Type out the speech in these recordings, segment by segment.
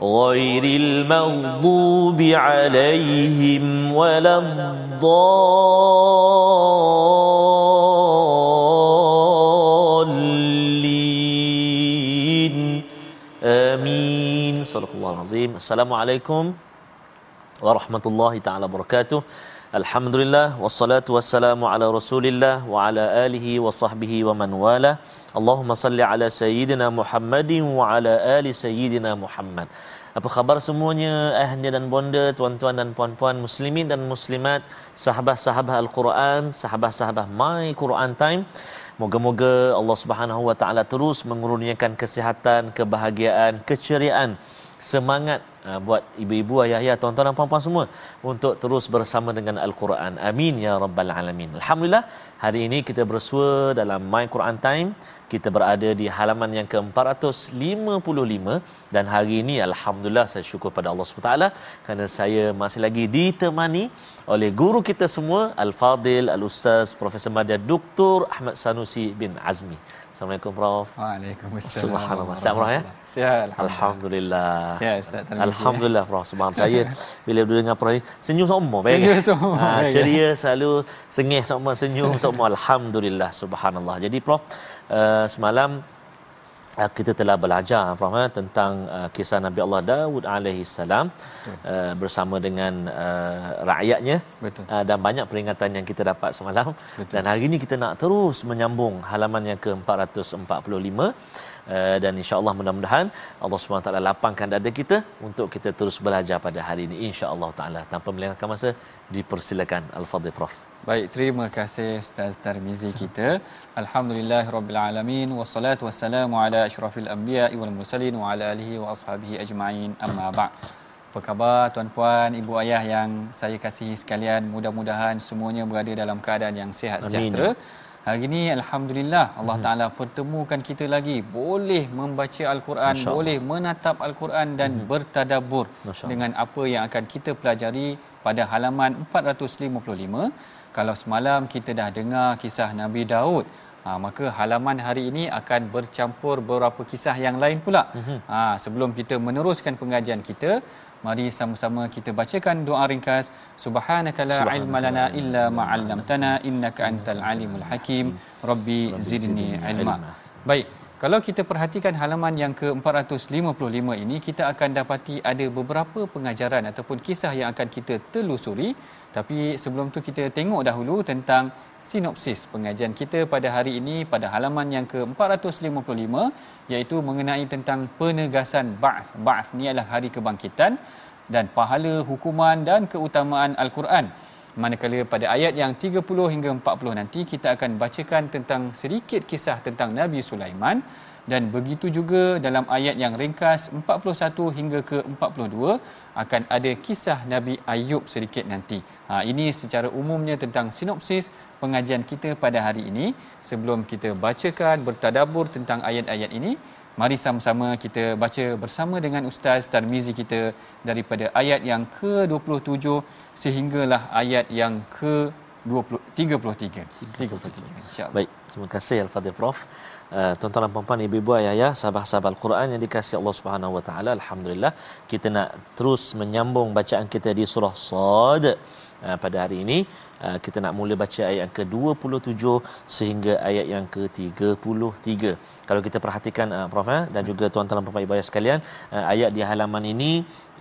غير المغضوب عليهم ولا الضالين. آمين. صدق الله العظيم. السلام عليكم ورحمة الله تعالى وبركاته. الحمد لله والصلاة والسلام على رسول الله وعلى آله وصحبه ومن والاه. Allahumma salli ala sayyidina Muhammadin wa ala ali sayyidina Muhammad. Apa khabar semuanya ayahnya dan bonda, tuan-tuan dan puan-puan muslimin dan muslimat, sahabat-sahabat Al-Quran, sahabat-sahabat My Quran Time. Moga-moga Allah Subhanahu wa taala terus mengurniakan kesihatan, kebahagiaan, keceriaan, semangat uh, buat ibu-ibu, ayah-ayah, tuan-tuan dan puan-puan semua untuk terus bersama dengan Al-Quran. Amin ya rabbal alamin. Alhamdulillah, hari ini kita bersua dalam My Quran Time. Kita berada di halaman yang ke-455 dan hari ini alhamdulillah saya syukur pada Allah SWT kerana saya masih lagi ditemani oleh guru kita semua Al-Fadil Al-Ustaz Profesor Madya Dr. Ahmad Sanusi bin Azmi. Assalamualaikum Prof. Waalaikumsalam. Subhanallah. Sihat Prof ya? Sihat. Alhamdulillah. Sihat Ustaz. Tarmizi. Alhamdulillah Prof. Subhanallah. Saya bila dengan Prof senyum semua. baik Senyum kan? semua, Ha, baik, ceria selalu sengih semua senyum semua. Alhamdulillah Subhanallah. Jadi Prof uh, semalam kita telah belajar Prof eh, tentang uh, kisah Nabi Allah Daud alaihi salam uh, bersama dengan uh, rakyatnya Betul. uh, dan banyak peringatan yang kita dapat semalam Betul. dan hari ini kita nak terus menyambung halaman yang ke-445 Uh, dan insyaallah mudah-mudahan Allah SWT lapangkan dada kita untuk kita terus belajar pada hari ini insyaallah taala tanpa melengahkan masa dipersilakan al-fadhil prof Baik, terima kasih Ustaz Tarmizi kita. Alhamdulillah Rabbil Alamin. Wassalatu wassalamu ala ashrafil anbiya wal mursalin wa ala alihi wa ashabihi ajma'in. Amma ba' Apa khabar tuan-puan, ibu ayah yang saya kasihi sekalian. Mudah-mudahan semuanya berada dalam keadaan yang sihat Amin. Hari ini Alhamdulillah Allah Ta'ala pertemukan kita lagi Boleh membaca Al-Quran Masya. Boleh menatap Al-Quran Dan Masya Allah. Dengan apa yang akan kita pelajari Pada halaman 455 Kalau semalam kita dah dengar kisah Nabi Daud Ha, maka halaman hari ini akan bercampur beberapa kisah yang lain pula. Ha, sebelum kita meneruskan pengajian kita, mari sama-sama kita bacakan doa ringkas. Subhanaka la ilma lana illa ma 'allamtana innaka antal alimul hakim. Rabbi zidni ilma. Baik, kalau kita perhatikan halaman yang ke-455 ini, kita akan dapati ada beberapa pengajaran ataupun kisah yang akan kita telusuri. Tapi sebelum tu kita tengok dahulu tentang sinopsis pengajian kita pada hari ini pada halaman yang ke-455 iaitu mengenai tentang penegasan ba'ath. Ba'ath ni adalah hari kebangkitan dan pahala hukuman dan keutamaan Al-Quran. Manakala pada ayat yang 30 hingga 40 nanti kita akan bacakan tentang sedikit kisah tentang Nabi Sulaiman dan begitu juga dalam ayat yang ringkas 41 hingga ke 42 akan ada kisah Nabi Ayub sedikit nanti. Ha, ini secara umumnya tentang sinopsis pengajian kita pada hari ini. Sebelum kita bacakan bertadabur tentang ayat-ayat ini, mari sama-sama kita baca bersama dengan Ustaz Tarmizi kita daripada ayat yang ke-27 sehinggalah ayat yang ke-20 33. 33 insya-Allah. Baik, terima kasih Al-Fadhil Prof. Uh, tuan-tuan dan puan-puan, ibu-ibu, ayah-ayah, sahabat-sahabat Al-Quran yang dikasihi Allah Subhanahu Wa Taala, alhamdulillah kita nak terus menyambung bacaan kita di surah Sad pada hari ini uh, kita nak mula baca ayat yang ke-27 sehingga ayat yang ke-33. Kalau kita perhatikan uh, prof eh, dan juga tuan-tuan dan puan ibu sekalian ayat di halaman ini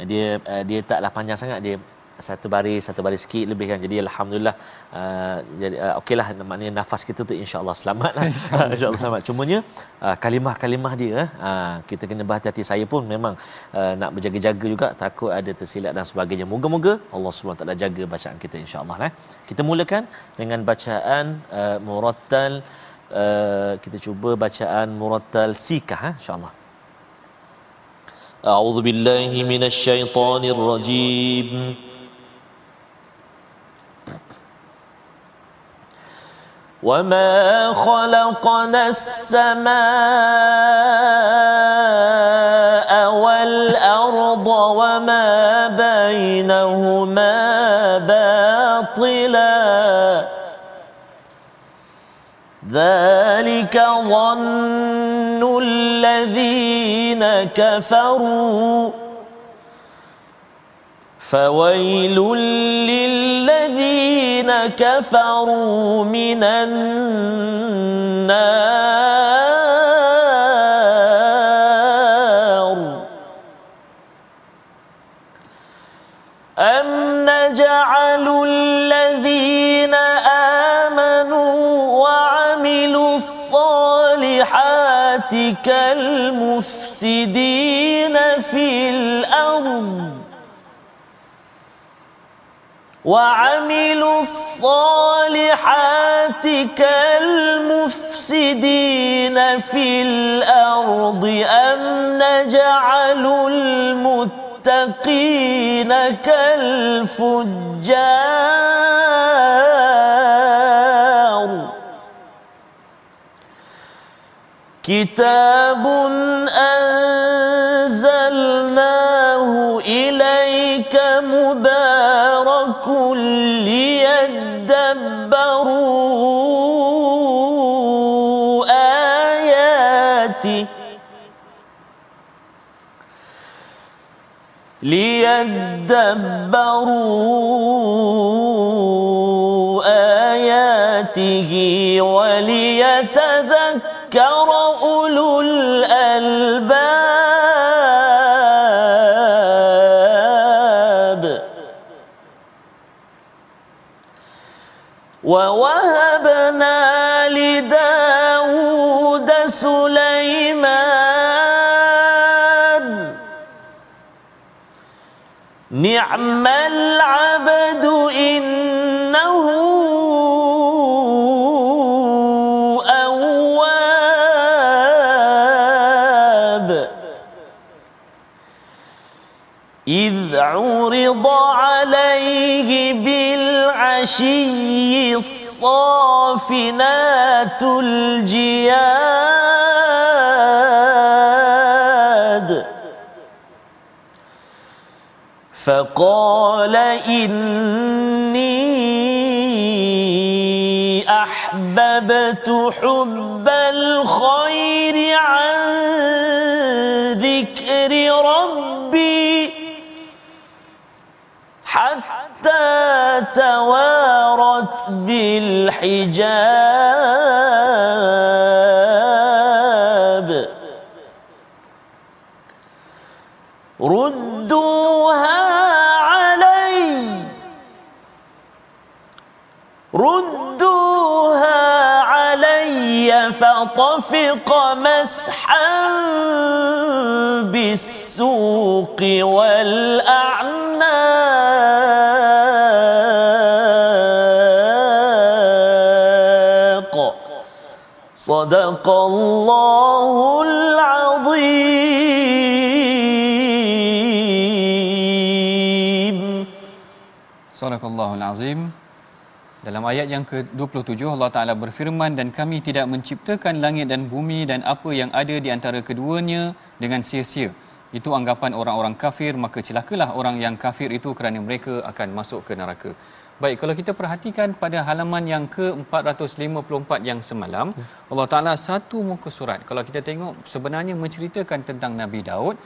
dia dia taklah panjang sangat. Dia satu baris satu baris sikit lebih kan jadi alhamdulillah uh, jadi uh, okeylah maknanya nafas kita tu insyaallah selamat lah insyaallah selamat cumanya uh, kalimah-kalimah dia uh, kita kena berhati-hati saya pun memang uh, nak berjaga-jaga juga takut ada tersilap dan sebagainya moga-moga Allah Subhanahu taala jaga bacaan kita insyaallah eh kita mulakan dengan bacaan uh, murattal uh, kita cuba bacaan murattal sikah eh insyaallah أعوذ بالله من الشيطان الرجيم وما خلقنا السماء والأرض وما بينهما باطلا ذلك ظن الذين كفروا فويل للذين كفروا من النار. أم نجعل الذين آمنوا وعملوا الصالحات كالمفسدين في الأرض. وعملوا الصالحات كالمفسدين في الأرض أم نجعل المتقين كالفجار؟ كتاب ليدبروا آياته وليتذكر نعم العبد إنه أواب. إذ عرض عليه بالعشي الصافنات الجياد فقال إني أحببت حب الخير عن ذكر ربي حتى توارت بالحجاب. ردوها علي فطفق مسحا بالسوق والأعناق صدق الله العظيم Sadaqallahul Azim. Dalam ayat yang ke-27 Allah Taala berfirman dan kami tidak menciptakan langit dan bumi dan apa yang ada di antara keduanya dengan sia-sia. Itu anggapan orang-orang kafir maka celakalah orang yang kafir itu kerana mereka akan masuk ke neraka. Baik kalau kita perhatikan pada halaman yang ke-454 yang semalam Allah Taala satu muka surat. Kalau kita tengok sebenarnya menceritakan tentang Nabi Daud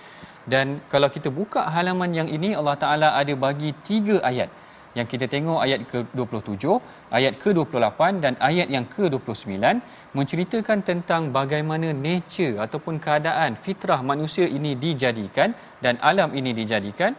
dan kalau kita buka halaman yang ini Allah Taala ada bagi tiga ayat yang kita tengok ayat ke-27, ayat ke-28 dan ayat yang ke-29 menceritakan tentang bagaimana nature ataupun keadaan fitrah manusia ini dijadikan dan alam ini dijadikan.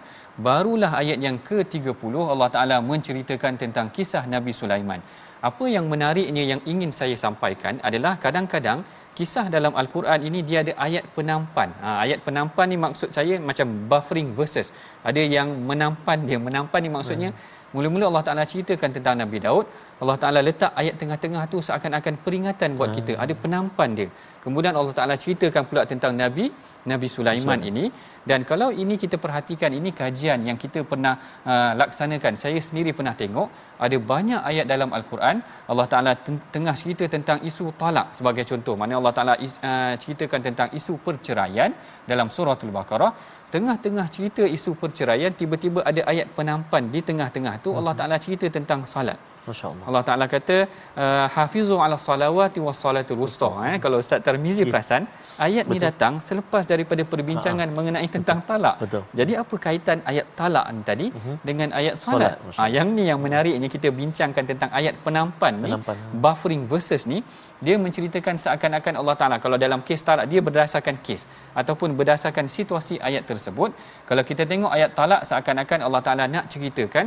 Barulah ayat yang ke-30 Allah Taala menceritakan tentang kisah Nabi Sulaiman. Apa yang menariknya yang ingin saya sampaikan adalah kadang-kadang kisah dalam al-Quran ini dia ada ayat penampan. Ha, ayat penampan ni maksud saya macam buffering verses. Ada yang menampan dia. Menampan ni maksudnya hmm Mula-mula Allah Taala ceritakan tentang Nabi Daud, Allah Taala letak ayat tengah-tengah tu seakan-akan peringatan buat kita, ada penampan dia. Kemudian Allah Taala ceritakan pula tentang Nabi Nabi Sulaiman ini dan kalau ini kita perhatikan ini kajian yang kita pernah uh, laksanakan. Saya sendiri pernah tengok ada banyak ayat dalam Al-Quran Allah Taala tengah cerita tentang isu talak sebagai contoh. Mana Allah Taala uh, ceritakan tentang isu perceraian dalam surah Al-Baqarah tengah-tengah cerita isu perceraian tiba-tiba ada ayat penampan di tengah-tengah tu Allah Taala cerita tentang salat Masya-Allah. Allah Taala kata uh, hafizu ala salawati was salatul wusta eh kalau Ustaz Tarmizi ya. perasan ayat Betul. ni datang selepas daripada perbincangan ha. mengenai tentang Betul. talak. Betul. Jadi apa kaitan ayat talak ni tadi uh-huh. dengan ayat solat? Ha, yang ni yang menariknya kita bincangkan tentang ayat penampan, penampan ni ha. buffering verses ni dia menceritakan seakan-akan Allah Taala kalau dalam kes talak dia berdasarkan kes ataupun berdasarkan situasi ayat tersebut. Kalau kita tengok ayat talak seakan-akan Allah Taala nak ceritakan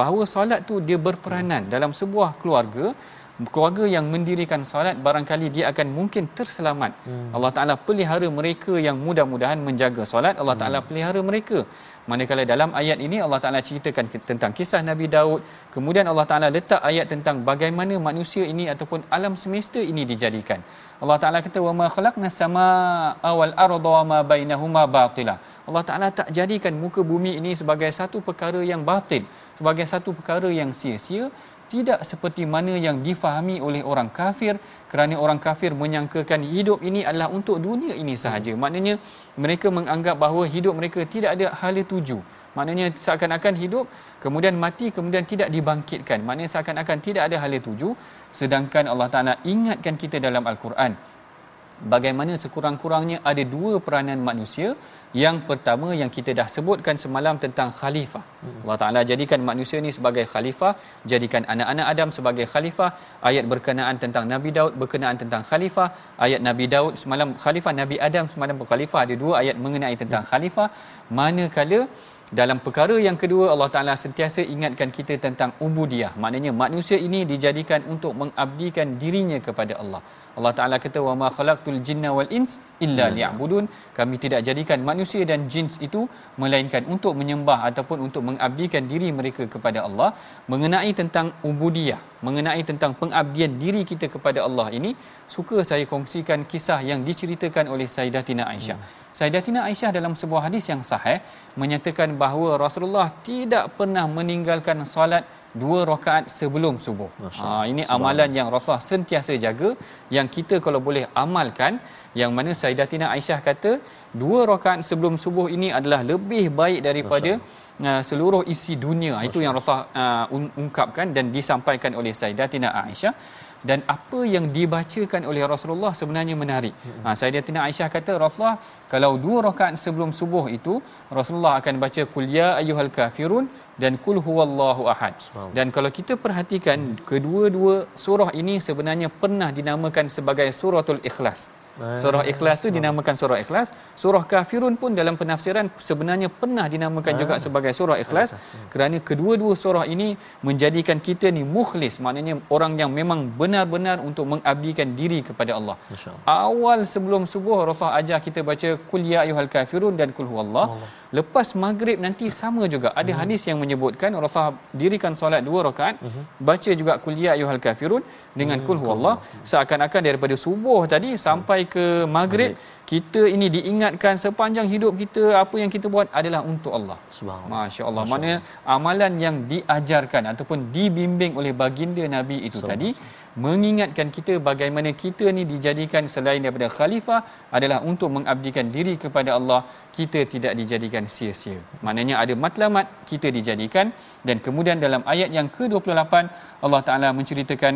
bahawa solat tu dia berperanan hmm. dalam sebuah keluarga keluarga yang mendirikan solat barangkali dia akan mungkin terselamat hmm. Allah Taala pelihara mereka yang mudah-mudahan menjaga solat Allah hmm. Taala pelihara mereka manakala dalam ayat ini Allah Taala ceritakan tentang kisah Nabi Daud. Kemudian Allah Taala letak ayat tentang bagaimana manusia ini ataupun alam semesta ini dijadikan. Allah Taala kata wa ma khalaqna samaa wal arda wa ma bainahuma batila. Allah Taala tak jadikan muka bumi ini sebagai satu perkara yang batil sebagai satu perkara yang sia-sia tidak seperti mana yang difahami oleh orang kafir kerana orang kafir menyangkakan hidup ini adalah untuk dunia ini sahaja. Maknanya mereka menganggap bahawa hidup mereka tidak ada hala tuju. Maknanya seakan-akan hidup kemudian mati kemudian tidak dibangkitkan. Maknanya seakan-akan tidak ada hala tuju. Sedangkan Allah Taala ingatkan kita dalam al-Quran bagaimana sekurang-kurangnya ada dua peranan manusia? Yang pertama yang kita dah sebutkan semalam tentang khalifah. Hmm. Allah Ta'ala jadikan manusia ni sebagai khalifah jadikan anak-anak Adam sebagai khalifah. Ayat berkenaan tentang Nabi Daud berkenaan tentang khalifah. Ayat Nabi Daud semalam khalifah Nabi Adam semalam khalifah ada dua ayat mengenai tentang hmm. khalifah. Manakala dalam perkara yang kedua Allah Taala sentiasa ingatkan kita tentang ubudiyah. Maknanya manusia ini dijadikan untuk mengabdikan dirinya kepada Allah Allah Taala kata wa ma khalaqtul jinna wal ins illa hmm. liya'budun kami tidak jadikan manusia dan jin itu melainkan untuk menyembah ataupun untuk mengabdikan diri mereka kepada Allah mengenai tentang ubudiyah mengenai tentang pengabdian diri kita kepada Allah ini suka saya kongsikan kisah yang diceritakan oleh Sayyidatina Aisyah hmm. Sayyidatina Aisyah dalam sebuah hadis yang sahih menyatakan bahawa Rasulullah tidak pernah meninggalkan solat dua rakaat sebelum subuh. Ha, ini amalan yang Rasulullah sentiasa jaga yang kita kalau boleh amalkan yang mana Sayyidatina Aisyah kata dua rakaat sebelum subuh ini adalah lebih baik daripada uh, seluruh isi dunia. Masya. Itu yang Rasulullah uh, ungkapkan dan disampaikan oleh Sayyidatina Aisyah dan apa yang dibacakan oleh Rasulullah sebenarnya menarik. Ha Sayyidatina Aisyah kata Rasulullah kalau dua rakaat sebelum subuh itu Rasulullah akan baca qul ya ayyuhal kafirun dan kul huwallahu ahad. Dan kalau kita perhatikan kedua-dua surah ini sebenarnya pernah dinamakan sebagai suratul ikhlas. Surah Ikhlas tu dinamakan surah Ikhlas. Surah Kafirun pun dalam penafsiran sebenarnya pernah dinamakan juga ah. sebagai surah Ikhlas kerana kedua-dua surah ini menjadikan kita ni mukhlis, maknanya orang yang memang benar-benar untuk mengabdikan diri kepada Allah. Awal sebelum subuh Rasulullah ajar kita baca kul ya ayyuhal kafirun dan kul huwallah. Lepas maghrib nanti sama juga. Ada hmm. hadis yang menyebutkan Rasulullah dirikan solat dua rakaat, hmm. baca juga kul ya ayyuhal kafirun dengan kul huwallah seakan-akan daripada subuh tadi sampai ke maghrib kita ini diingatkan sepanjang hidup kita apa yang kita buat adalah untuk Allah. Subhanallah. Masya-Allah. Mana amalan yang diajarkan ataupun dibimbing oleh baginda Nabi itu tadi mengingatkan kita bagaimana kita ni dijadikan selain daripada khalifah adalah untuk mengabdikan diri kepada Allah kita tidak dijadikan sia-sia. Maknanya ada matlamat kita dijadikan dan kemudian dalam ayat yang ke-28 Allah Taala menceritakan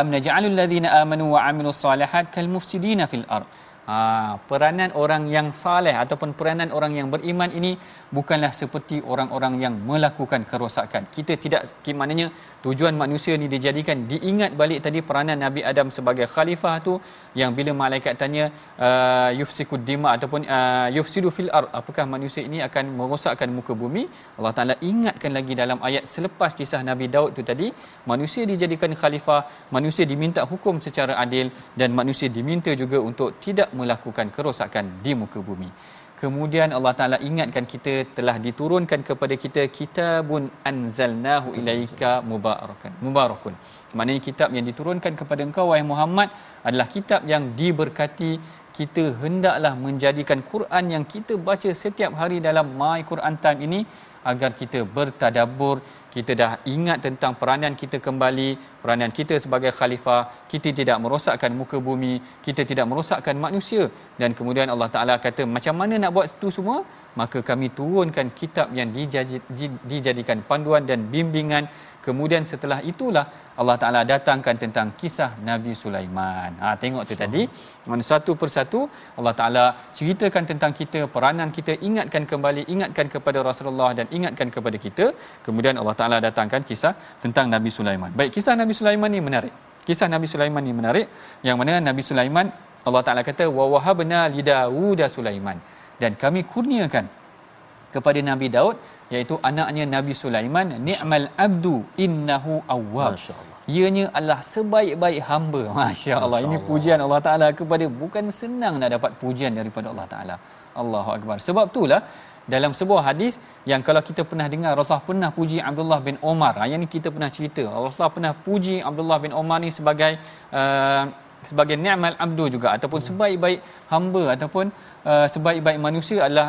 am naj'alul ladzina amanu wa amilus solihat kal mufsidina fil ard. Ha, peranan orang yang saleh ataupun peranan orang yang beriman ini bukanlah seperti orang-orang yang melakukan kerosakan. Kita tidak maknanya tujuan manusia ni dijadikan diingat balik tadi peranan Nabi Adam sebagai khalifah tu yang bila malaikat tanya uh, yufsikud dima ataupun uh, yufsidu fil ard apakah manusia ini akan merosakkan muka bumi Allah Taala ingatkan lagi dalam ayat selepas kisah Nabi Daud tu tadi manusia dijadikan khalifah manusia diminta hukum secara adil dan manusia diminta juga untuk tidak melakukan kerosakan di muka bumi kemudian Allah Taala ingatkan kita telah diturunkan kepada kita kitabun anzalnahu ilaika mubarakan mubarakun. Maknanya kitab yang diturunkan kepada engkau wahai Muhammad adalah kitab yang diberkati. Kita hendaklah menjadikan Quran yang kita baca setiap hari dalam My Quran Time ini agar kita bertadabbur kita dah ingat tentang peranan kita kembali peranan kita sebagai khalifah kita tidak merosakkan muka bumi kita tidak merosakkan manusia. Dan kemudian Allah Taala kata macam mana nak buat itu semua? Maka kami turunkan kitab yang dijadikan panduan dan bimbingan Kemudian setelah itulah Allah Taala datangkan tentang kisah Nabi Sulaiman. Ha tengok tu tadi. Satu persatu Allah Taala ceritakan tentang kita, peranan kita, ingatkan kembali, ingatkan kepada Rasulullah dan ingatkan kepada kita. Kemudian Allah Taala datangkan kisah tentang Nabi Sulaiman. Baik, kisah Nabi Sulaiman ni menarik. Kisah Nabi Sulaiman ni menarik yang mana Nabi Sulaiman Allah Taala kata li Dawud Sulaiman dan kami kurniakan kepada Nabi Daud iaitu anaknya Nabi Sulaiman ni'mal abdu innahu awwab. Ianya adalah sebaik-baik hamba. masya-Allah. Ini pujian Allah Taala kepada bukan senang nak dapat pujian daripada Allah Taala. Allahu akbar. Sebab itulah dalam sebuah hadis yang kalau kita pernah dengar Rasulullah pernah puji Abdullah bin Omar. Ha, yang ni kita pernah cerita. Rasulullah pernah puji Abdullah bin Omar ni sebagai uh, sebagai ni'mal abdu juga ataupun sebaik-baik hamba ataupun uh, sebaik-baik manusia adalah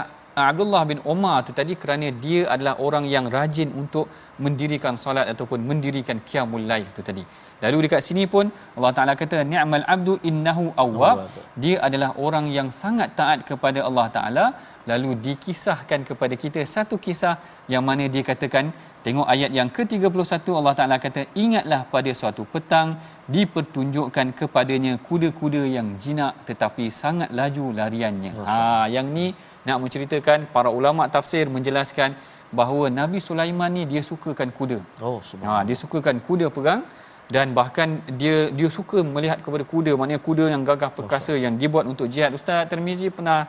Abdullah bin Omar tu tadi kerana dia adalah orang yang rajin untuk mendirikan solat ataupun mendirikan qiyamul lail tu tadi. Lalu dekat sini pun Allah Taala kata ni'mal abdu innahu awwab. Dia adalah orang yang sangat taat kepada Allah Taala. Lalu dikisahkan kepada kita satu kisah yang mana dia katakan tengok ayat yang ke-31 Allah Taala kata ingatlah pada suatu petang dipertunjukkan kepadanya kuda-kuda yang jinak tetapi sangat laju lariannya. Ha yang ni nak menceritakan para ulama tafsir menjelaskan bahawa Nabi Sulaiman ni dia sukakan kuda. Oh, ha, dia sukakan kuda perang dan bahkan dia dia suka melihat kepada kuda maknanya kuda yang gagah perkasa yang dibuat untuk jihad. Ustaz Termizi pernah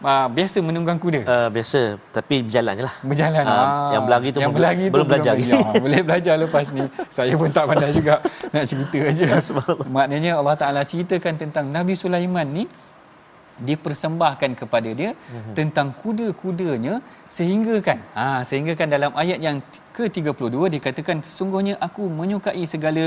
Uh, biasa menunggang kuda? Uh, biasa, tapi berjalan je lah. Berjalan. Uh, yang berlari tu, yang belum, belum belajar lagi. Ya, boleh belajar lepas ni. Saya pun tak pandai juga nak cerita aja. Maknanya Allah Ta'ala ceritakan tentang Nabi Sulaiman ni, dipersembahkan kepada dia mm-hmm. tentang kuda-kudanya sehingga kan ha sehingga kan dalam ayat yang ke-32 dikatakan sesungguhnya aku menyukai segala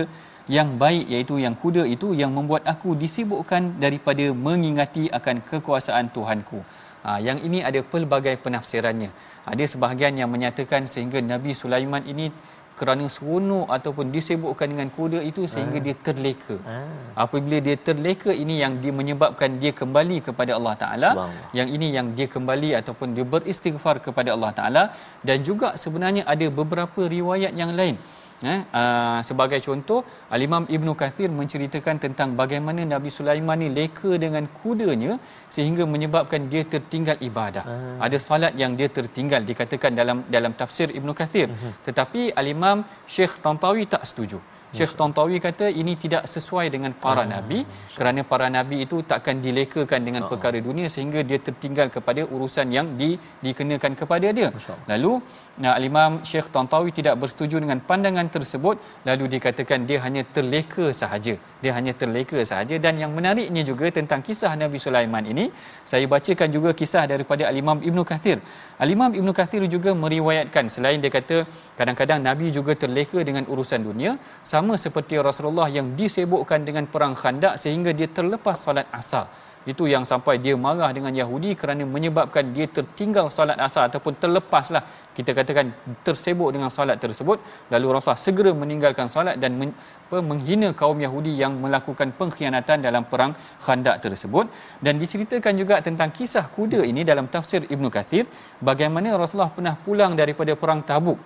yang baik iaitu yang kuda itu yang membuat aku disibukkan daripada mengingati akan kekuasaan Tuhanku. Ha, yang ini ada pelbagai penafsirannya. Ada sebahagian yang menyatakan sehingga Nabi Sulaiman ini kerana seronok ataupun disebutkan dengan kuda itu sehingga ah. dia terleka. Ah. Apabila dia terleka ini yang dia menyebabkan dia kembali kepada Allah Taala. Yang ini yang dia kembali ataupun dia beristighfar kepada Allah Taala dan juga sebenarnya ada beberapa riwayat yang lain Eh, uh, sebagai contoh Al-Imam Ibn Kathir menceritakan tentang bagaimana Nabi Sulaiman ni leka dengan kudanya sehingga menyebabkan dia tertinggal ibadah. Uh. Ada solat yang dia tertinggal dikatakan dalam dalam tafsir Ibn Kathir. Uh-huh. Tetapi Al-Imam Syekh Tantawi tak setuju. Syekh Tantawi kata ini tidak sesuai dengan para ah, nabi kerana para nabi itu takkan dilekakan dengan perkara dunia sehingga dia tertinggal kepada urusan yang di, dikenakan kepada dia. Lalu nah, Imam Syekh Tantawi tidak bersetuju dengan pandangan tersebut lalu dikatakan dia hanya terleka sahaja. Dia hanya terleka sahaja dan yang menariknya juga tentang kisah Nabi Sulaiman ini saya bacakan juga kisah daripada Al-Imam Ibn Kathir. Al-Imam Ibn Kathir juga meriwayatkan selain dia kata kadang-kadang Nabi juga terleka dengan urusan dunia sama seperti Rasulullah yang disebutkan dengan perang khandak sehingga dia terlepas salat asar itu yang sampai dia marah dengan Yahudi kerana menyebabkan dia tertinggal salat asar ataupun terlepaslah. Kita katakan tersebut dengan salat tersebut. Lalu Rasulullah segera meninggalkan salat dan men, apa, menghina kaum Yahudi yang melakukan pengkhianatan dalam perang khandak tersebut. Dan diceritakan juga tentang kisah kuda ini dalam tafsir Ibnu Kathir bagaimana Rasulullah pernah pulang daripada perang Tabuk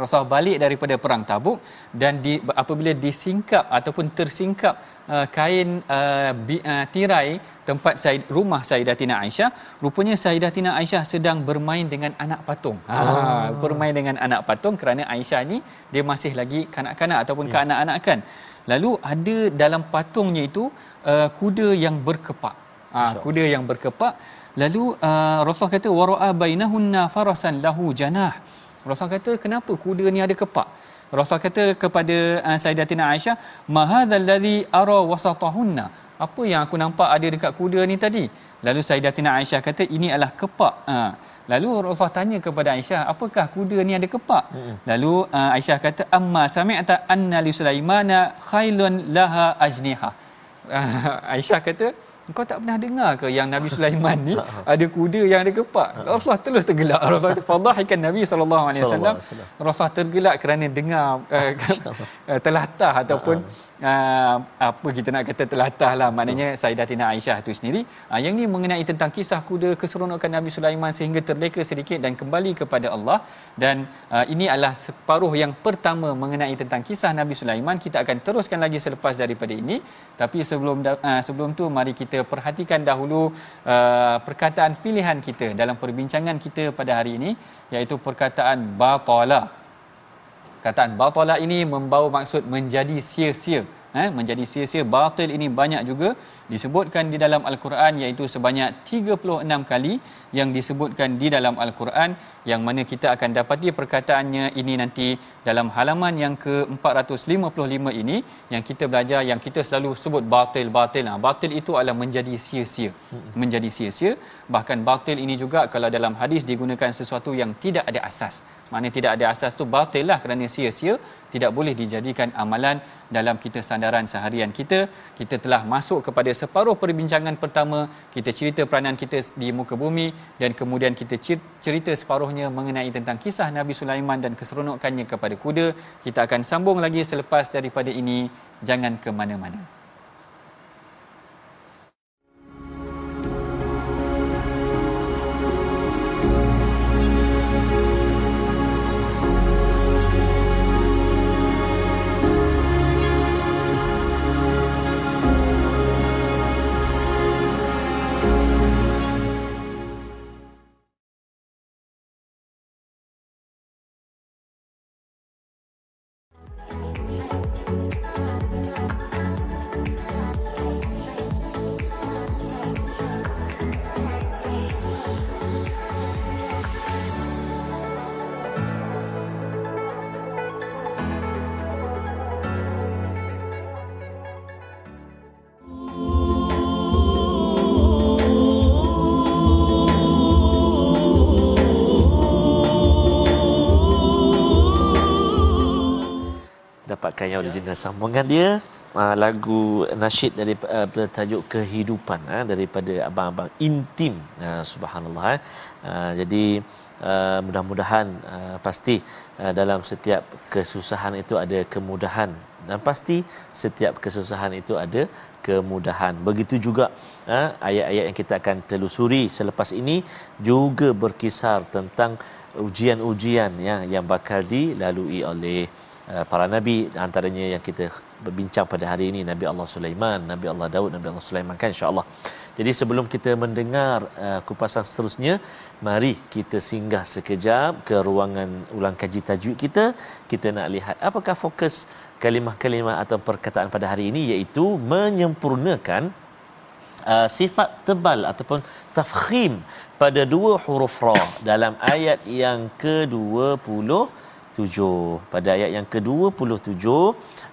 Rasulullah balik daripada perang Tabuk dan di, apabila disingkap ataupun tersingkap uh, kain uh, bi, uh, tirai tempat Said, rumah Sayyidatina Aisyah rupanya Sayyidatina Aisyah sedang bermain dengan anak patung. Ha. Ha bermain dengan anak patung kerana Aisyah ni dia masih lagi kanak-kanak ataupun ya. kanak-kanakan. Lalu ada dalam patungnya itu uh, kuda yang berkepak. Ha, kuda yang berkepak. Lalu uh, Rasulullah kata wara'a bainahunna farasan lahu janah. Rasul kata kenapa kuda ni ada kepak? Rasul kata kepada uh, Sayyidatina Aisyah, "Ma hadzal ladzi ara wasatahunna?" Apa yang aku nampak ada dekat kuda ni tadi? Lalu Sayyidatina Aisyah kata, "Ini adalah kepak." Ha. Lalu Rasul tanya kepada Aisyah, "Apakah kuda ni ada kepak?" Hmm. Lalu uh, Aisyah kata, "Amma sami'ta anna li Sulaimana khailun laha ajniha." Uh, Aisyah kata, Engkau tak pernah dengar ke yang Nabi Sulaiman ni ada kuda yang ada kepak? Rasulullah terus tergelak. Rasulullah fadhahikan Nabi sallallahu alaihi wasallam. Rasulullah tergelak kerana dengar uh, telatah ataupun uh, apa kita nak kata telatah lah. Maknanya Sayyidatina Aisyah tu sendiri. Uh, yang ni mengenai tentang kisah kuda keseronokan Nabi Sulaiman sehingga terleka sedikit dan kembali kepada Allah. Dan uh, ini adalah separuh yang pertama mengenai tentang kisah Nabi Sulaiman. Kita akan teruskan lagi selepas daripada ini. Tapi sebelum uh, sebelum tu mari kita perhatikan dahulu uh, perkataan pilihan kita dalam perbincangan kita pada hari ini iaitu perkataan batala Kataan batala ini membawa maksud menjadi sia-sia. Eh, menjadi sia-sia batil ini banyak juga. Disebutkan di dalam Al-Quran iaitu sebanyak 36 kali yang disebutkan di dalam Al-Quran yang mana kita akan dapati perkataannya ini nanti dalam halaman yang ke-455 ini yang kita belajar yang kita selalu sebut batil batil. Nah batil itu adalah menjadi sia-sia menjadi sia-sia. Bahkan batil ini juga kalau dalam hadis digunakan sesuatu yang tidak ada asas. Mana tidak ada asas tu batil lah kerana sia-sia tidak boleh dijadikan amalan dalam kita sandaran seharian kita. Kita telah masuk kepada separuh perbincangan pertama kita cerita peranan kita di muka bumi dan kemudian kita cerita separuhnya mengenai tentang kisah Nabi Sulaiman dan keseronokannya kepada kuda. Kita akan sambung lagi selepas daripada ini. Jangan ke mana-mana dapatkan yang original sambungan dia uh, lagu nasyid dari uh, bertajuk kehidupan uh, daripada abang-abang intim uh, subhanallah uh. Jadi uh, mudah-mudahan uh, pasti uh, dalam setiap kesusahan itu ada kemudahan. Dan pasti setiap kesusahan itu ada kemudahan. Begitu juga uh, ayat-ayat yang kita akan telusuri selepas ini juga berkisar tentang ujian-ujian ya yang bakal dilalui oleh Eh, para nabi antaranya yang kita berbincang pada hari ini Nabi Allah Sulaiman, Nabi Allah Daud, Nabi Allah Sulaiman kan insya-Allah. Jadi sebelum kita mendengar uh, kupasan seterusnya, mari kita singgah sekejap ke ruangan ulang kaji tajwid kita. Kita nak lihat apakah fokus kalimah-kalimah atau perkataan pada hari ini iaitu menyempurnakan uh, sifat tebal ataupun tafkhim pada dua huruf ra dalam ayat yang ke-20 pada ayat yang ke-27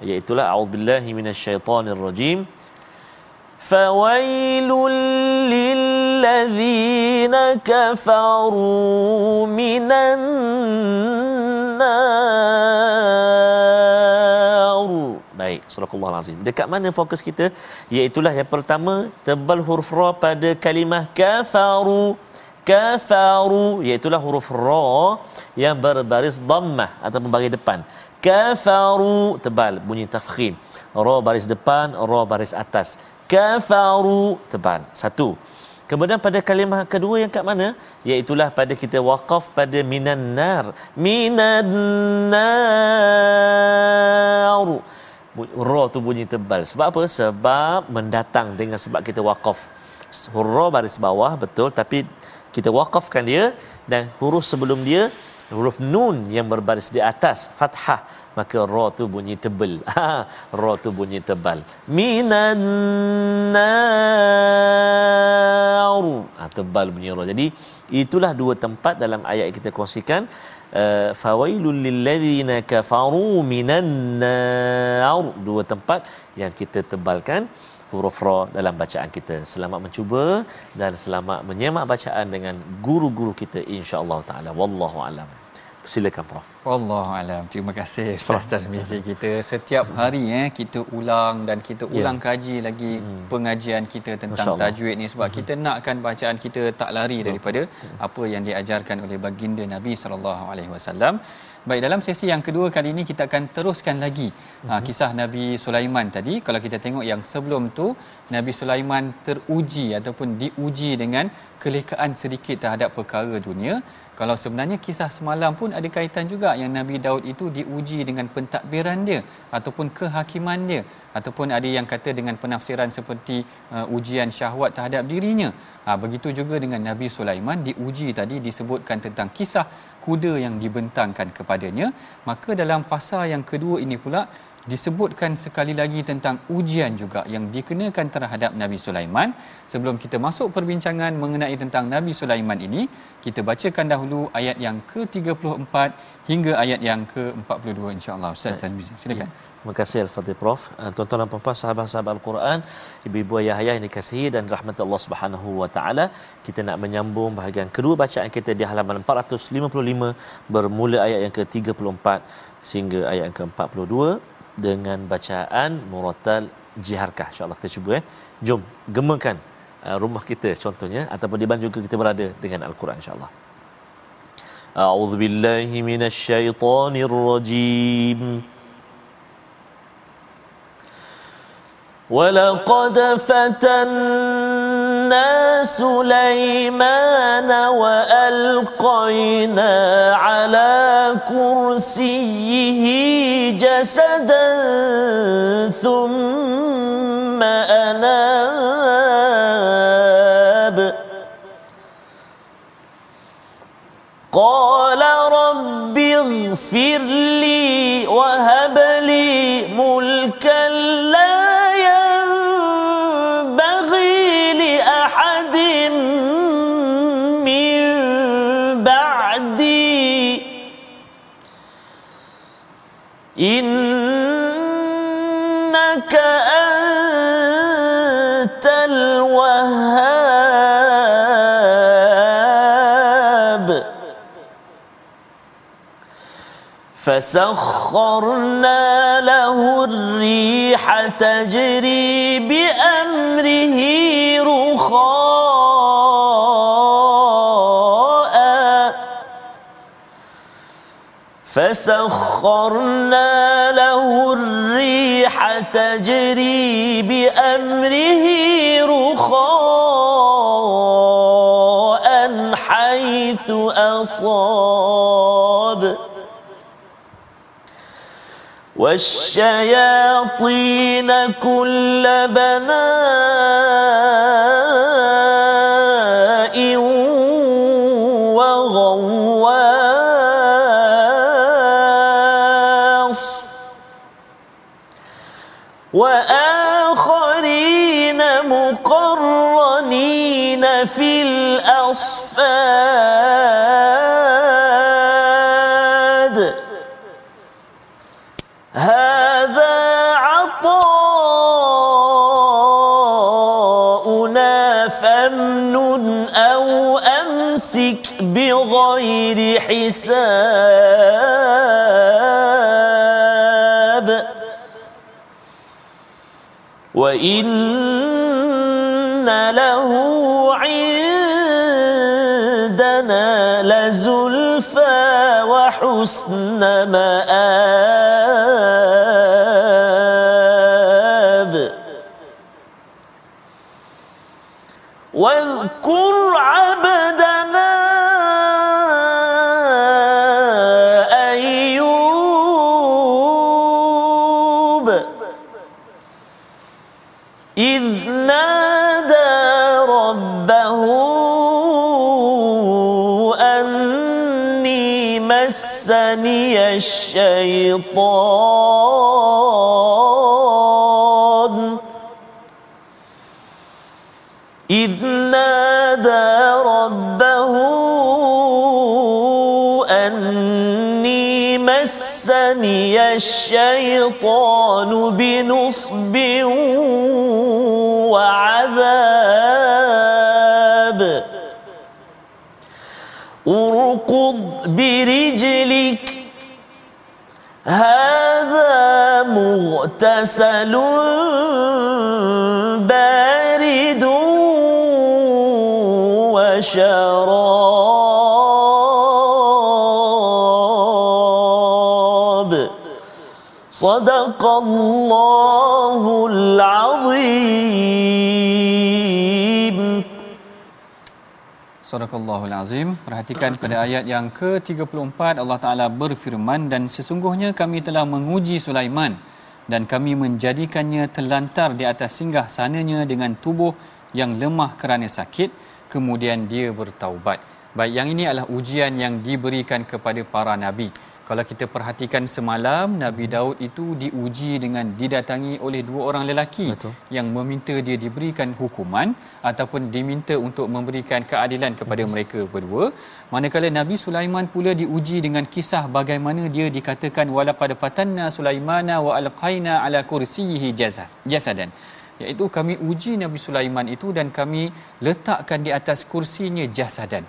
iaitu la a'udzubillahi minasyaitonirrajim fawailul lilladzina kafaru minan nar. Baik surah azim dekat mana fokus kita? Iaitu yang pertama tebal huruf ra pada kalimah kafaru kafaru iaitu huruf ra yang berbaris dhammah ataupun baris depan kafaru tebal bunyi tafkhim ra baris depan ra baris atas kafaru tebal satu Kemudian pada kalimah kedua yang kat mana? Iaitulah pada kita waqaf pada minan nar. Minan nar. Ra tu bunyi tebal. Sebab apa? Sebab mendatang dengan sebab kita waqaf. Hurra baris bawah betul tapi kita waqafkan dia dan huruf sebelum dia huruf nun yang berbaris di atas fathah maka ra tu bunyi tebal. Ha ra tu bunyi tebal. Minan nar. Ha, tebal bunyi ra. Jadi itulah dua tempat dalam ayat yang kita kongsikan uh, fawailul lilladzina kafaru minan nar. Dua tempat yang kita tebalkan huruf ra dalam bacaan kita. Selamat mencuba dan selamat menyemak bacaan dengan guru-guru kita insya-Allah taala. Wallahu alam. Silakan Prof. Wallahu alam. Terima kasih Ustaz Tarmizi kita. Setiap hari eh kita ulang dan kita ya. ulang yeah. kaji lagi hmm. pengajian kita tentang tajwid ni sebab hmm. kita nakkan bacaan kita tak lari daripada hmm. apa yang diajarkan oleh baginda Nabi sallallahu alaihi wasallam. Baik dalam sesi yang kedua kali ini kita akan teruskan lagi uh-huh. uh, kisah Nabi Sulaiman tadi. Kalau kita tengok yang sebelum tu Nabi Sulaiman teruji ataupun diuji dengan kelekaan sedikit terhadap perkara dunia. Kalau sebenarnya kisah semalam pun ada kaitan juga yang Nabi Daud itu diuji dengan pentadbiran dia ataupun kehakiman dia ataupun ada yang kata dengan penafsiran seperti uh, ujian syahwat terhadap dirinya. Ha, begitu juga dengan Nabi Sulaiman diuji tadi disebutkan tentang kisah kuda yang dibentangkan kepadanya. Maka dalam fasa yang kedua ini pula disebutkan sekali lagi tentang ujian juga yang dikenakan terhadap Nabi Sulaiman. Sebelum kita masuk perbincangan mengenai tentang Nabi Sulaiman ini, kita bacakan dahulu ayat yang ke-34 hingga ayat yang ke-42 insya-Allah. Ustaz Tanbizi, silakan. Ya. Terima kasih Al-Fatih Prof. Uh, tuan-tuan dan puan-puan sahabat-sahabat Al-Quran, ibu-ibu ayah ayah yang dikasihi dan rahmat Allah Subhanahu wa taala, kita nak menyambung bahagian kedua bacaan kita di halaman 455 bermula ayat yang ke-34 sehingga ayat yang ke-42 dengan bacaan murattal jiharkah. insya-Allah kita cuba eh. Jom gemakan uh, rumah kita contohnya ataupun di juga kita berada dengan al-Quran insya-Allah. A'udzu billahi minasyaitonir rajim ولقد فتنا سليمان والقينا على كرسيه جسدا ثم اناب قال رب اغفر فسخرنا له الريح تجري بأمره فسخرنا له الريح تجري بأمره رخاء حيث أصاب. والشياطين كل بناء وغواص. وآخرين بغير حساب. وإن له عندنا لزلفى وحسن مآب مسني الشيطان إذ نادى ربه أني مسني الشيطان بنصب وعذاب اركض برجلك. هذا مغتسل بارد وشراب. صدق الله العظيم. Sadaqallahul Azim. Perhatikan pada ayat yang ke-34 Allah Taala berfirman dan sesungguhnya kami telah menguji Sulaiman dan kami menjadikannya terlantar di atas singgah sananya dengan tubuh yang lemah kerana sakit kemudian dia bertaubat. Baik yang ini adalah ujian yang diberikan kepada para nabi. Kalau kita perhatikan semalam Nabi Daud itu diuji dengan didatangi oleh dua orang lelaki Betul. yang meminta dia diberikan hukuman ataupun diminta untuk memberikan keadilan kepada mereka berdua manakala Nabi Sulaiman pula diuji dengan kisah bagaimana dia dikatakan walaqad fatanna Sulaimana wa alqaina ala kursiyhi jasad jasadan iaitu kami uji Nabi Sulaiman itu dan kami letakkan di atas kursinya jasadan.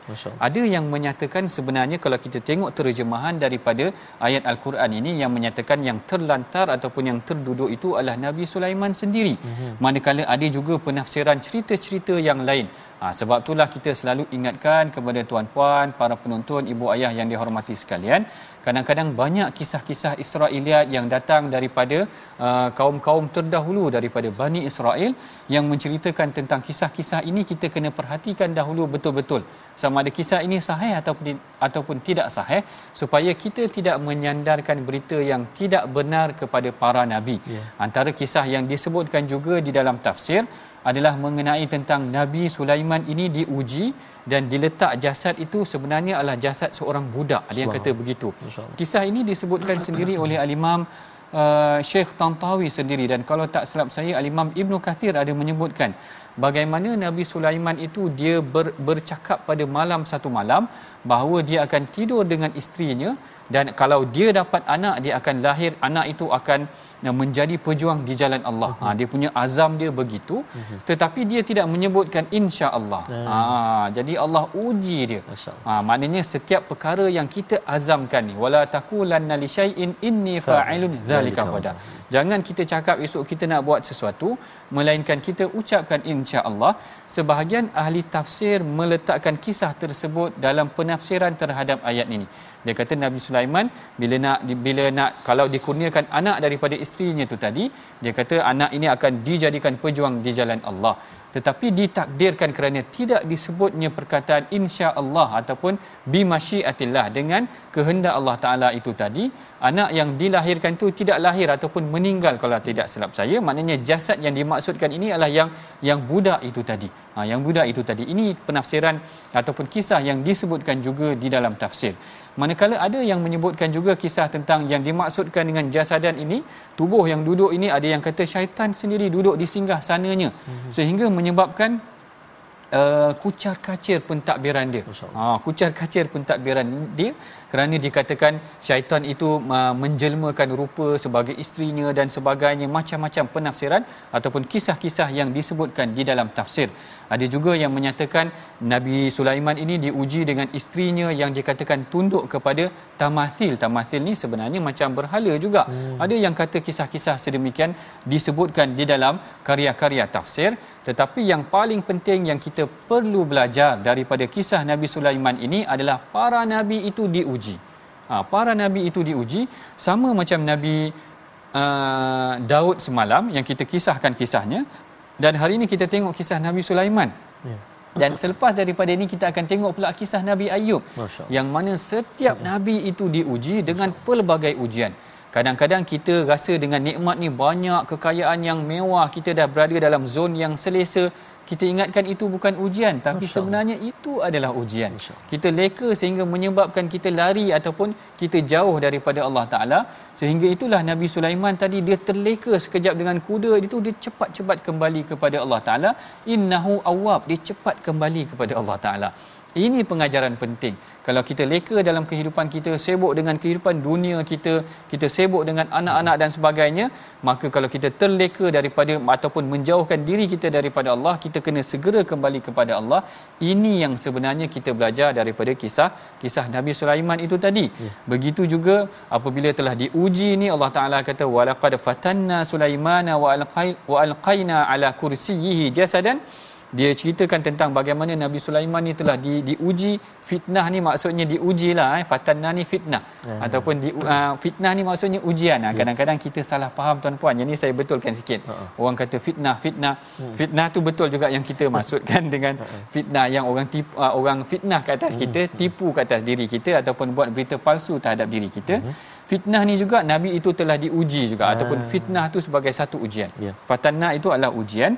Ada yang menyatakan sebenarnya kalau kita tengok terjemahan daripada ayat Al-Quran ini yang menyatakan yang terlantar ataupun yang terduduk itu adalah Nabi Sulaiman sendiri. Mm-hmm. Manakala ada juga penafsiran cerita-cerita yang lain. Ha, sebab itulah kita selalu ingatkan kepada tuan-puan, para penonton, ibu ayah yang dihormati sekalian, kadang-kadang banyak kisah-kisah Israeliat yang datang daripada uh, kaum-kaum terdahulu daripada Bani Israel yang menceritakan tentang kisah-kisah ini kita kena perhatikan dahulu betul-betul sama ada kisah ini sahih ataupun ataupun tidak sahih supaya kita tidak menyandarkan berita yang tidak benar kepada para nabi. Ya. Antara kisah yang disebutkan juga di dalam tafsir adalah mengenai tentang Nabi Sulaiman ini diuji dan diletak jasad itu sebenarnya adalah jasad seorang budak. Ada yang kata begitu. Kisah ini disebutkan sendiri oleh Al-Imam uh, Syekh Tantawi sendiri dan kalau tak silap saya Al-Imam Ibnu Kathir ada menyebutkan bagaimana Nabi Sulaiman itu dia ber, bercakap pada malam satu malam bahawa dia akan tidur dengan isterinya dan kalau dia dapat anak dia akan lahir anak itu akan uh, menjadi pejuang di jalan Allah. Ha dia punya azam dia begitu tetapi dia tidak menyebutkan insya-Allah. Ha jadi Allah uji dia. Ha maknanya setiap perkara yang kita azamkan ni wala taqulanna li syai'in inni fa'ilun dzalika ghadan. Jangan kita cakap esok kita nak buat sesuatu melainkan kita ucapkan insya-Allah. Sebahagian ahli tafsir meletakkan kisah tersebut dalam penafsiran terhadap ayat ini. Dia kata Nabi Sulaiman bila nak bila nak kalau dikurniakan anak daripada isterinya tu tadi, dia kata anak ini akan dijadikan pejuang di jalan Allah. Tetapi ditakdirkan kerana tidak disebutnya perkataan insya-Allah ataupun bimasyiatillah dengan kehendak Allah Taala itu tadi, anak yang dilahirkan itu tidak lahir ataupun meninggal kalau tidak silap saya, maknanya jasad yang dimaksudkan ini adalah yang yang budak itu tadi. Ha, yang budak itu tadi. Ini penafsiran ataupun kisah yang disebutkan juga di dalam tafsir. Manakala ada yang menyebutkan juga kisah tentang yang dimaksudkan dengan jasadan ini, tubuh yang duduk ini ada yang kata syaitan sendiri duduk di singgah sananya. Sehingga menyebabkan uh, kucar kacir pentadbiran dia. Ha, kucar kacir pentadbiran dia kerana dikatakan syaitan itu uh, menjelmakan rupa sebagai isterinya dan sebagainya macam-macam penafsiran ataupun kisah-kisah yang disebutkan di dalam tafsir. Ada juga yang menyatakan Nabi Sulaiman ini diuji dengan isterinya yang dikatakan tunduk kepada tamathil. Tamathil ni sebenarnya macam berhala juga. Hmm. Ada yang kata kisah-kisah sedemikian disebutkan di dalam karya-karya tafsir tetapi yang paling penting yang kita perlu belajar daripada kisah Nabi Sulaiman ini adalah para nabi itu diuji. Ha, para nabi itu diuji. Sama macam Nabi uh, Daud semalam yang kita kisahkan kisahnya. Dan hari ini kita tengok kisah Nabi Sulaiman. Ya. Dan selepas daripada ini kita akan tengok pula kisah Nabi Ayub. Yang mana setiap nabi itu diuji dengan pelbagai ujian. Kadang-kadang kita rasa dengan nikmat ni banyak kekayaan yang mewah, kita dah berada dalam zon yang selesa, kita ingatkan itu bukan ujian tapi Masya sebenarnya itu adalah ujian. Allah. Kita leka sehingga menyebabkan kita lari ataupun kita jauh daripada Allah Taala sehingga itulah Nabi Sulaiman tadi dia terleka sekejap dengan kuda itu dia cepat-cepat kembali kepada Allah Taala innahu awwab dia cepat kembali kepada Allah Taala. Ini pengajaran penting. Kalau kita leka dalam kehidupan kita, sibuk dengan kehidupan dunia kita, kita sibuk dengan anak-anak dan sebagainya, maka kalau kita terleka daripada ataupun menjauhkan diri kita daripada Allah, kita kena segera kembali kepada Allah. Ini yang sebenarnya kita belajar daripada kisah kisah Nabi Sulaiman itu tadi. Ya. Begitu juga apabila telah diuji ni Allah Taala kata walaqad fatanna Sulaimana wa alqai wa alqaina ala kursiyyihi jasadan dia ceritakan tentang bagaimana Nabi Sulaiman ni telah di, diuji fitnah ni maksudnya diuji lah eh. fatanna ni fitnah ya, ataupun di, uh, fitnah ni maksudnya ujian ya. kadang-kadang kita salah faham tuan-puan yang ni saya betulkan sikit uh-huh. orang kata fitnah fitnah hmm. fitnah tu betul juga yang kita maksudkan dengan fitnah yang orang tipu, uh, orang fitnah ke atas kita hmm. tipu ke atas diri kita ataupun buat berita palsu terhadap diri kita uh-huh. fitnah ni juga Nabi itu telah diuji juga uh ataupun fitnah tu sebagai satu ujian yeah. fatanna itu adalah ujian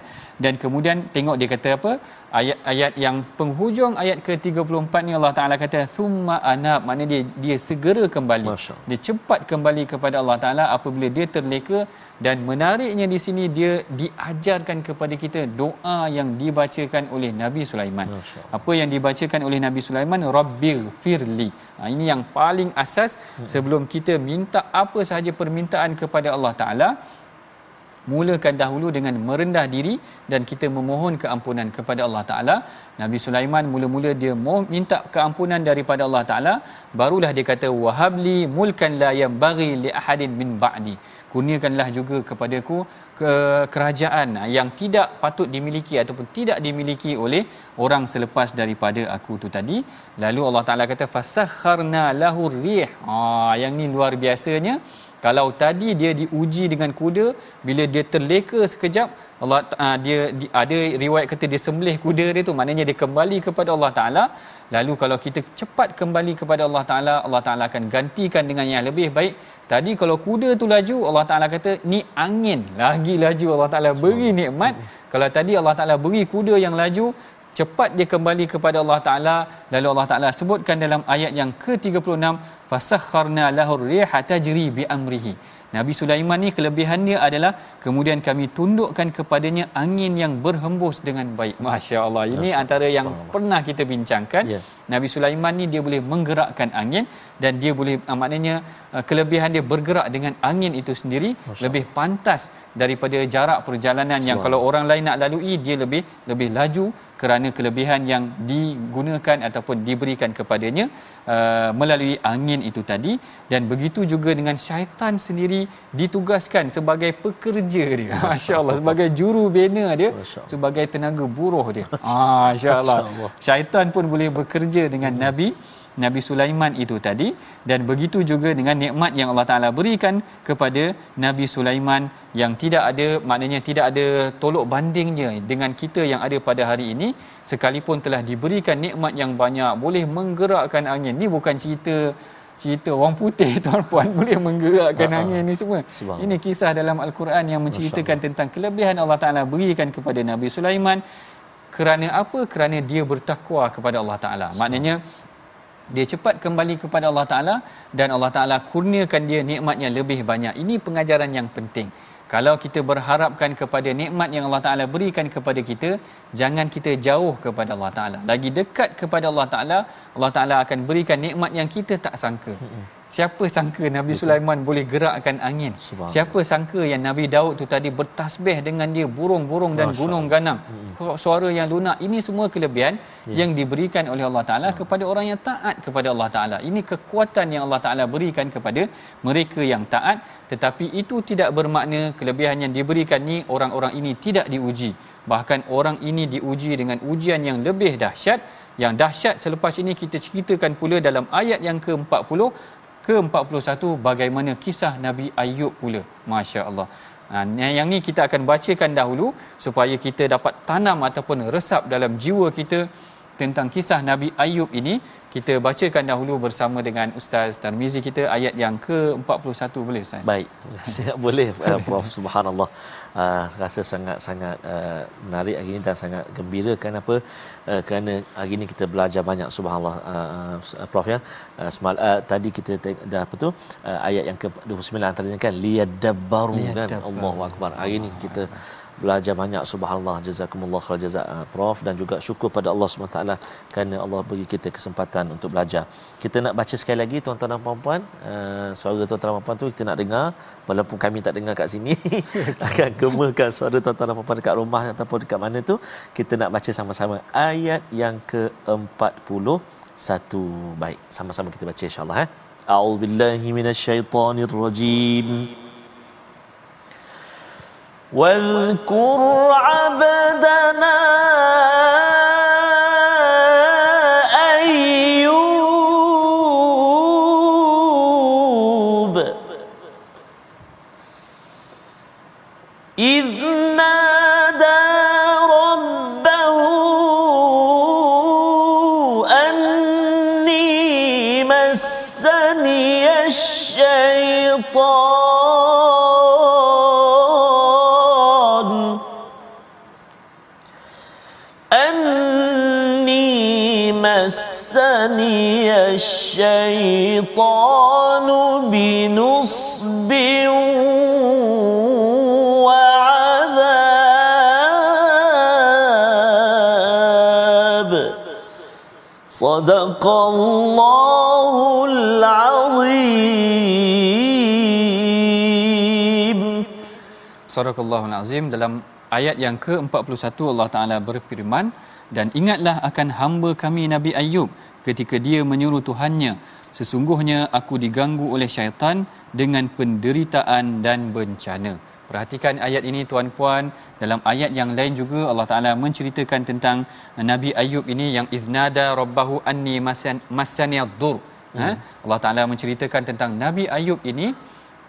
dan kemudian tengok dia kata apa ayat-ayat yang penghujung ayat ke-34 ni Allah Taala kata summa anab makna dia dia segera kembali. Dia cepat kembali kepada Allah Taala apabila dia terleka dan menariknya di sini dia diajarkan kepada kita doa yang dibacakan oleh Nabi Sulaiman. Apa yang dibacakan oleh Nabi Sulaiman? Rabbir firli ha, ini yang paling asas hmm. sebelum kita minta apa sahaja permintaan kepada Allah Taala mulakan dahulu dengan merendah diri dan kita memohon keampunan kepada Allah Taala. Nabi Sulaiman mula-mula dia minta keampunan daripada Allah Taala, barulah dia kata wahabli mulkan la yambaghi li ahadin min ba'di. Kurniakanlah juga kepadaku ke kerajaan yang tidak patut dimiliki ataupun tidak dimiliki oleh orang selepas daripada aku tu tadi. Lalu Allah Taala kata fasakharna lahu rih. Ah yang ni luar biasanya kalau tadi dia diuji dengan kuda bila dia terleka sekejap Allah uh, dia di, ada riwayat kata dia sembelih kuda dia tu. Maknanya dia kembali kepada Allah Taala. Lalu kalau kita cepat kembali kepada Allah Taala Allah Taala akan gantikan dengan yang lebih baik. Tadi kalau kuda tu laju Allah Taala kata ni angin. Lagi laju Allah Taala beri nikmat. Kalau tadi Allah Taala beri kuda yang laju cepat dia kembali kepada Allah Taala. Lalu Allah Taala sebutkan dalam ayat yang ke-36 fasakharna lahu riha tajri bi amrihi Nabi Sulaiman ni kelebihannya adalah kemudian kami tundukkan kepadanya angin yang berhembus dengan baik. Masya-Allah. Ini Masya antara yang pernah kita bincangkan. Yeah. Nabi Sulaiman ni dia boleh menggerakkan angin dan dia boleh uh, maknanya uh, kelebihan dia bergerak dengan angin itu sendiri Masya lebih pantas daripada jarak perjalanan yang kalau orang lain nak lalui dia lebih lebih laju kerana kelebihan yang digunakan ataupun diberikan kepadanya uh, melalui angin itu tadi dan begitu juga dengan syaitan sendiri ditugaskan sebagai pekerja dia. masya-Allah sebagai juru bina dia sebagai tenaga buruh dia. Ah, masya-Allah syaitan pun boleh bekerja dengan nabi Nabi Sulaiman itu tadi. Dan begitu juga dengan nikmat yang Allah Taala berikan kepada Nabi Sulaiman yang tidak ada maknanya tidak ada tolok bandingnya dengan kita yang ada pada hari ini. Sekalipun telah diberikan nikmat yang banyak boleh menggerakkan angin. Ni bukan cerita cerita orang putih tuan-puan boleh menggerakkan uh-huh. angin ni semua ini kisah dalam al-Quran yang menceritakan tentang kelebihan Allah Taala berikan kepada Nabi Sulaiman kerana apa kerana dia bertakwa kepada Allah Taala maknanya dia cepat kembali kepada Allah Taala dan Allah Taala kurniakan dia nikmat yang lebih banyak. Ini pengajaran yang penting. Kalau kita berharapkan kepada nikmat yang Allah Taala berikan kepada kita, jangan kita jauh kepada Allah Taala. Lagi dekat kepada Allah Taala, Allah Taala akan berikan nikmat yang kita tak sangka. Siapa sangka Nabi Betul. Sulaiman boleh gerakkan angin? Siapa sangka yang Nabi Daud tu tadi bertasbih dengan dia burung-burung dan Masya gunung ganang. Hmm. Suara yang lunak. Ini semua kelebihan ya. yang diberikan oleh Allah Taala kepada orang yang taat kepada Allah Taala. Ini kekuatan yang Allah Taala berikan kepada mereka yang taat tetapi itu tidak bermakna kelebihan yang diberikan ni orang-orang ini tidak diuji. Bahkan orang ini diuji dengan ujian yang lebih dahsyat. Yang dahsyat selepas ini kita ceritakan pula dalam ayat yang ke-40 ke-41 bagaimana kisah Nabi Ayub pula. Masya-Allah. Ha, yang ni kita akan bacakan dahulu supaya kita dapat tanam ataupun resap dalam jiwa kita tentang kisah Nabi Ayub ini kita bacakan dahulu bersama dengan Ustaz Tarmizi kita ayat yang ke-41 boleh Ustaz? Baik, boleh uh, Prof. Subhanallah. Uh, rasa sangat-sangat uh, menarik hari ini dan sangat gembira kenapa uh, kerana hari ini kita belajar banyak subhanallah. Uh, uh, Prof ya. Uh, semal, uh, tadi kita dah apa tu? Uh, ayat yang ke-29 antaranya kan? Liyadabbaru kan? Allahu akbar. Hari ini kita belajar banyak subhanallah jazakumullah khair jazak uh, prof. Dan juga syukur pada Allah SWT kerana Allah bagi kita kesempatan untuk belajar. Kita nak baca sekali lagi tuan-tuan dan puan-puan. Uh, suara tuan-tuan dan puan tu kita nak dengar. Walaupun kami tak dengar kat sini akan gemakan suara tuan-tuan dan puan dekat rumah ataupun dekat mana tu. Kita nak baca sama-sama. Ayat yang ke-41 baik. Sama-sama kita baca insya-Allah eh. A'udzubillahi minasyaitonirrajim. واذكر عبدنا الشيطان بنصب وعذاب صدق الله العظيم Sadaqallahul Azim dalam ayat yang ke-41 Allah Taala berfirman dan ingatlah akan hamba kami Nabi Ayub ketika dia menyuruh Tuhannya sesungguhnya aku diganggu oleh syaitan dengan penderitaan dan bencana. Perhatikan ayat ini tuan-puan dalam ayat yang lain juga Allah Taala menceritakan tentang Nabi Ayub ini yang iznada rabbahu anni masan masaniyadur. Hmm. Ha? Allah Taala menceritakan tentang Nabi Ayub ini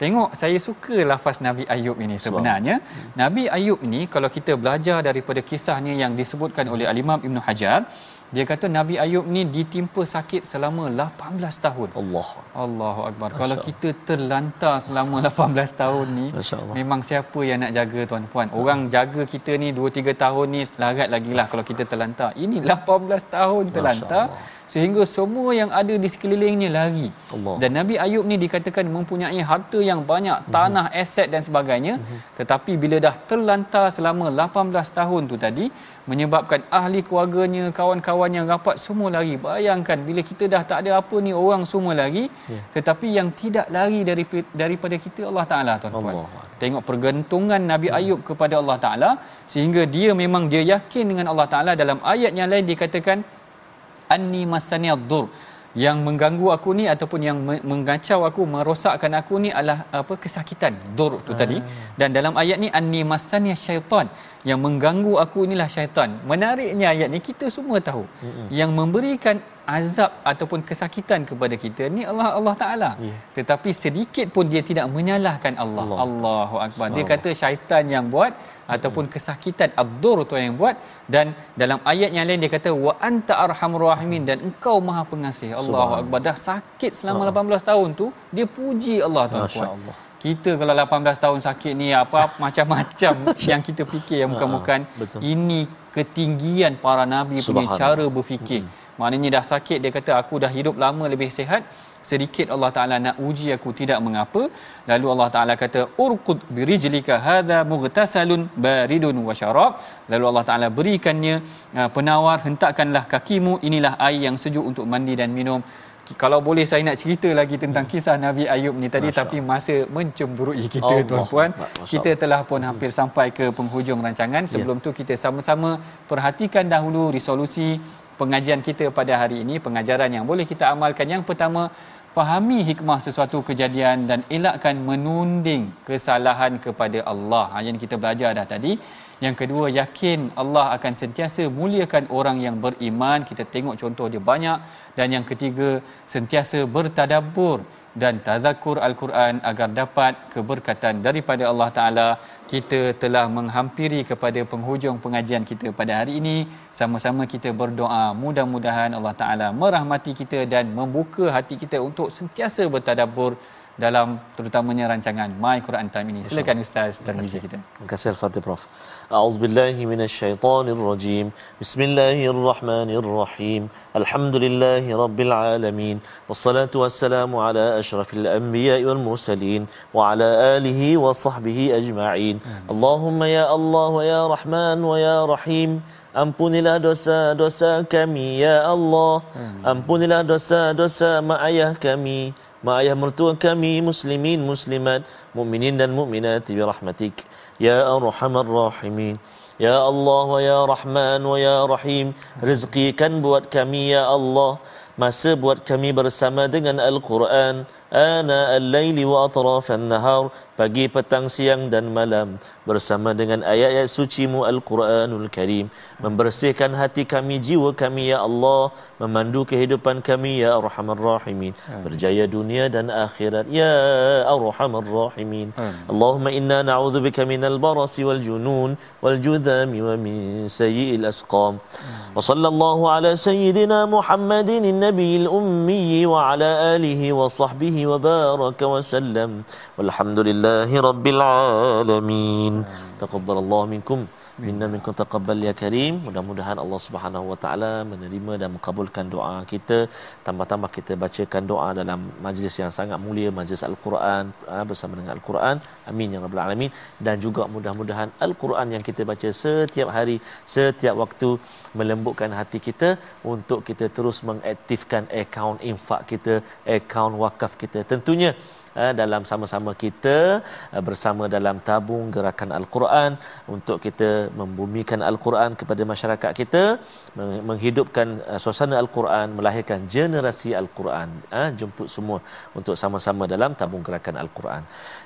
Tengok saya suka lafaz Nabi Ayub ini sebenarnya. Hmm. Nabi Ayub ini kalau kita belajar daripada kisahnya yang disebutkan oleh Al-Imam Ibn Hajar, dia kata Nabi Ayub ni ditimpa sakit selama 18 tahun. Allah Allahu akbar. Masya Kalau kita terlantar selama 18 tahun ni, Masya memang siapa yang nak jaga tuan-puan? Orang jaga kita ni 2 3 tahun ni larat lagi lah kalau kita terlantar. Ini 18 tahun terlantar Allah. Sehingga semua yang ada di sekelilingnya lari. Allah. Dan Nabi Ayub ni dikatakan mempunyai harta yang banyak, tanah, aset dan sebagainya. Tetapi bila dah terlantar selama 18 tahun tu tadi, menyebabkan ahli keluarganya, kawan-kawan yang rapat semua lari. Bayangkan bila kita dah tak ada apa ni orang semua lari, Ya. tetapi yang tidak lari dari daripada kita Allah Taala tuan-tuan. Allah. Tengok pergantungan Nabi Ayub kepada Allah Taala sehingga dia memang dia yakin dengan Allah Taala dalam ayat yang lain dikatakan anni masaniyadur yang mengganggu aku ni ataupun yang me- mengacau aku merosakkan aku ni adalah apa kesakitan. Dur tu tadi. Dan dalam ayat ni anni masaniya syaitan yang mengganggu aku inilah syaitan. Menariknya ayat ni kita semua tahu. Yang memberikan azab ataupun kesakitan kepada kita ni Allah Allah Taala. Ya. tetapi sedikit pun dia tidak menyalahkan Allah. Allah. Allahu akbar. Dia kata syaitan yang buat ataupun kesakitan ad-dur tu yang buat. Dan dalam ayat yang lain dia kata wa anta arhamur rahimin dan engkau maha pengasih. Allahu akbar. Dah sakit selama 18 tahun tu dia puji Allah tuan-tuan. Masya-Allah. Kita kalau 18 tahun sakit ni apa macam-macam yang kita fikir yang bukan-bukan betul. ini ketinggian para nabi punya cara berfikir. Maknanya dah sakit dia kata aku dah hidup lama lebih sihat. Sedikit Allah Taala nak uji aku tidak mengapa. Lalu Allah Taala kata urqud birijlika hadha mughtasalun baridun wa syarab. Lalu Allah Taala berikannya uh, penawar hentakkanlah kakimu. Inilah air yang sejuk untuk mandi dan minum kalau boleh saya nak cerita lagi tentang kisah Nabi Ayub ni tadi Masya tapi masa mencemburui kita Allah. tuan-puan Masya kita telah pun hampir sampai ke penghujung rancangan. Sebelum tu kita sama-sama perhatikan dahulu resolusi pengajian kita pada hari ini pengajaran yang boleh kita amalkan. Yang pertama fahami hikmah sesuatu kejadian dan elakkan menunding kesalahan kepada Allah. Ha, yang kita belajar dah tadi yang kedua yakin Allah akan sentiasa muliakan orang yang beriman. Kita tengok contoh dia banyak. Dan yang ketiga sentiasa bertadabbur dan tazakur al-Quran agar dapat keberkatan daripada Allah Taala. Kita telah menghampiri kepada penghujung pengajian kita pada hari ini. Sama-sama kita berdoa. Mudah-mudahan Allah Taala merahmati kita dan membuka hati kita untuk sentiasa bertadabbur dalam terutamanya rancangan My Quran Time ini. Silakan Ustaz Tarmizi kita. Terima kasih Al-Fatih Prof. أعوذ بالله من الشيطان الرجيم. بسم الله الرحمن الرحيم. الحمد لله رب العالمين. والصلاة والسلام على أشرف الأنبياء والمرسلين وعلى آله وصحبه أجمعين. اللهم يا الله ويا رحمن ويا رحيم. Ampunilah dosa-dosa kami ya Allah Ampunilah dosa-dosa mak ayah kami Mak ayah mertua kami muslimin muslimat Mukminin dan mukminat bi rahmatik Ya arhamar rahimin. Ya Allah wa ya Rahman wa ya Rahim. Rizqikan buat kami ya Allah. Masa buat kami bersama dengan Al-Quran. Ana al-layli wa atrafan nahar Pagi, petang, siang dan malam. Bersama dengan ayat-ayat sucimu Al-Quranul Karim. Membersihkan hati kami, jiwa kami Ya Allah. Memandu kehidupan kami Ya Arhamar Rahimin. Berjaya dunia dan akhirat Ya Arhamar Rahimin. Allahumma inna na'udzubika minal barasi wal junun Wal judhami wa min sayyi'il asqam. Wa sallallahu ala sayyidina Muhammadin Nabi al-ummi Wa ala alihi wa sahbihi wa baraka wa sallam. Walhamdulillah لله رب Alamin, تقبل الله منكم. Minna min taqabbal ya karim mudah-mudahan Allah Subhanahu wa taala menerima dan mengabulkan doa kita. Tambah-tambah kita bacakan doa dalam majlis yang sangat mulia majlis al-Quran ah, bersama dengan al-Quran. Amin ya rabbal alamin. Dan juga mudah-mudahan al-Quran yang kita baca setiap hari setiap waktu melembutkan hati kita untuk kita terus mengaktifkan akaun infak kita akaun wakaf kita. Tentunya dalam sama-sama kita eh, bersama dalam tabung gerakan Al-Quran untuk kita membumikan Al-Quran kepada masyarakat kita menghidupkan eh, suasana Al-Quran melahirkan generasi Al-Quran jemput semua untuk sama-sama dalam tabung gerakan Al-Quran.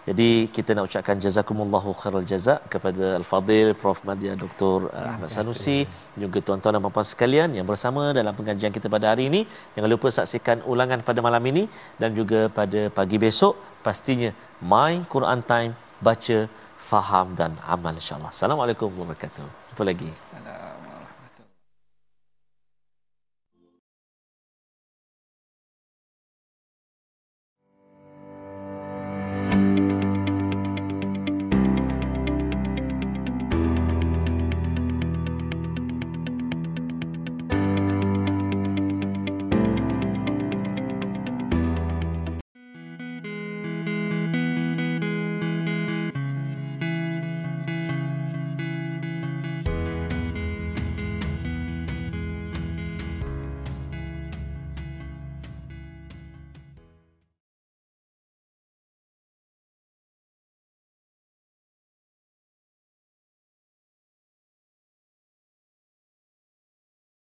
Jadi kita nak ucapkan jazakumullahu khairal jazak kepada Al-Fadil Prof. Madya Dr. Ahmad Sanusi juga tuan-tuan dan puan sekalian yang bersama dalam pengajian kita pada hari ini. Jangan lupa saksikan ulangan pada malam ini dan juga pada pagi besok pastinya My Quran Time baca faham dan amal insyaallah. Assalamualaikum warahmatullahi wabarakatuh. Jumpa lagi. Assalamualaikum.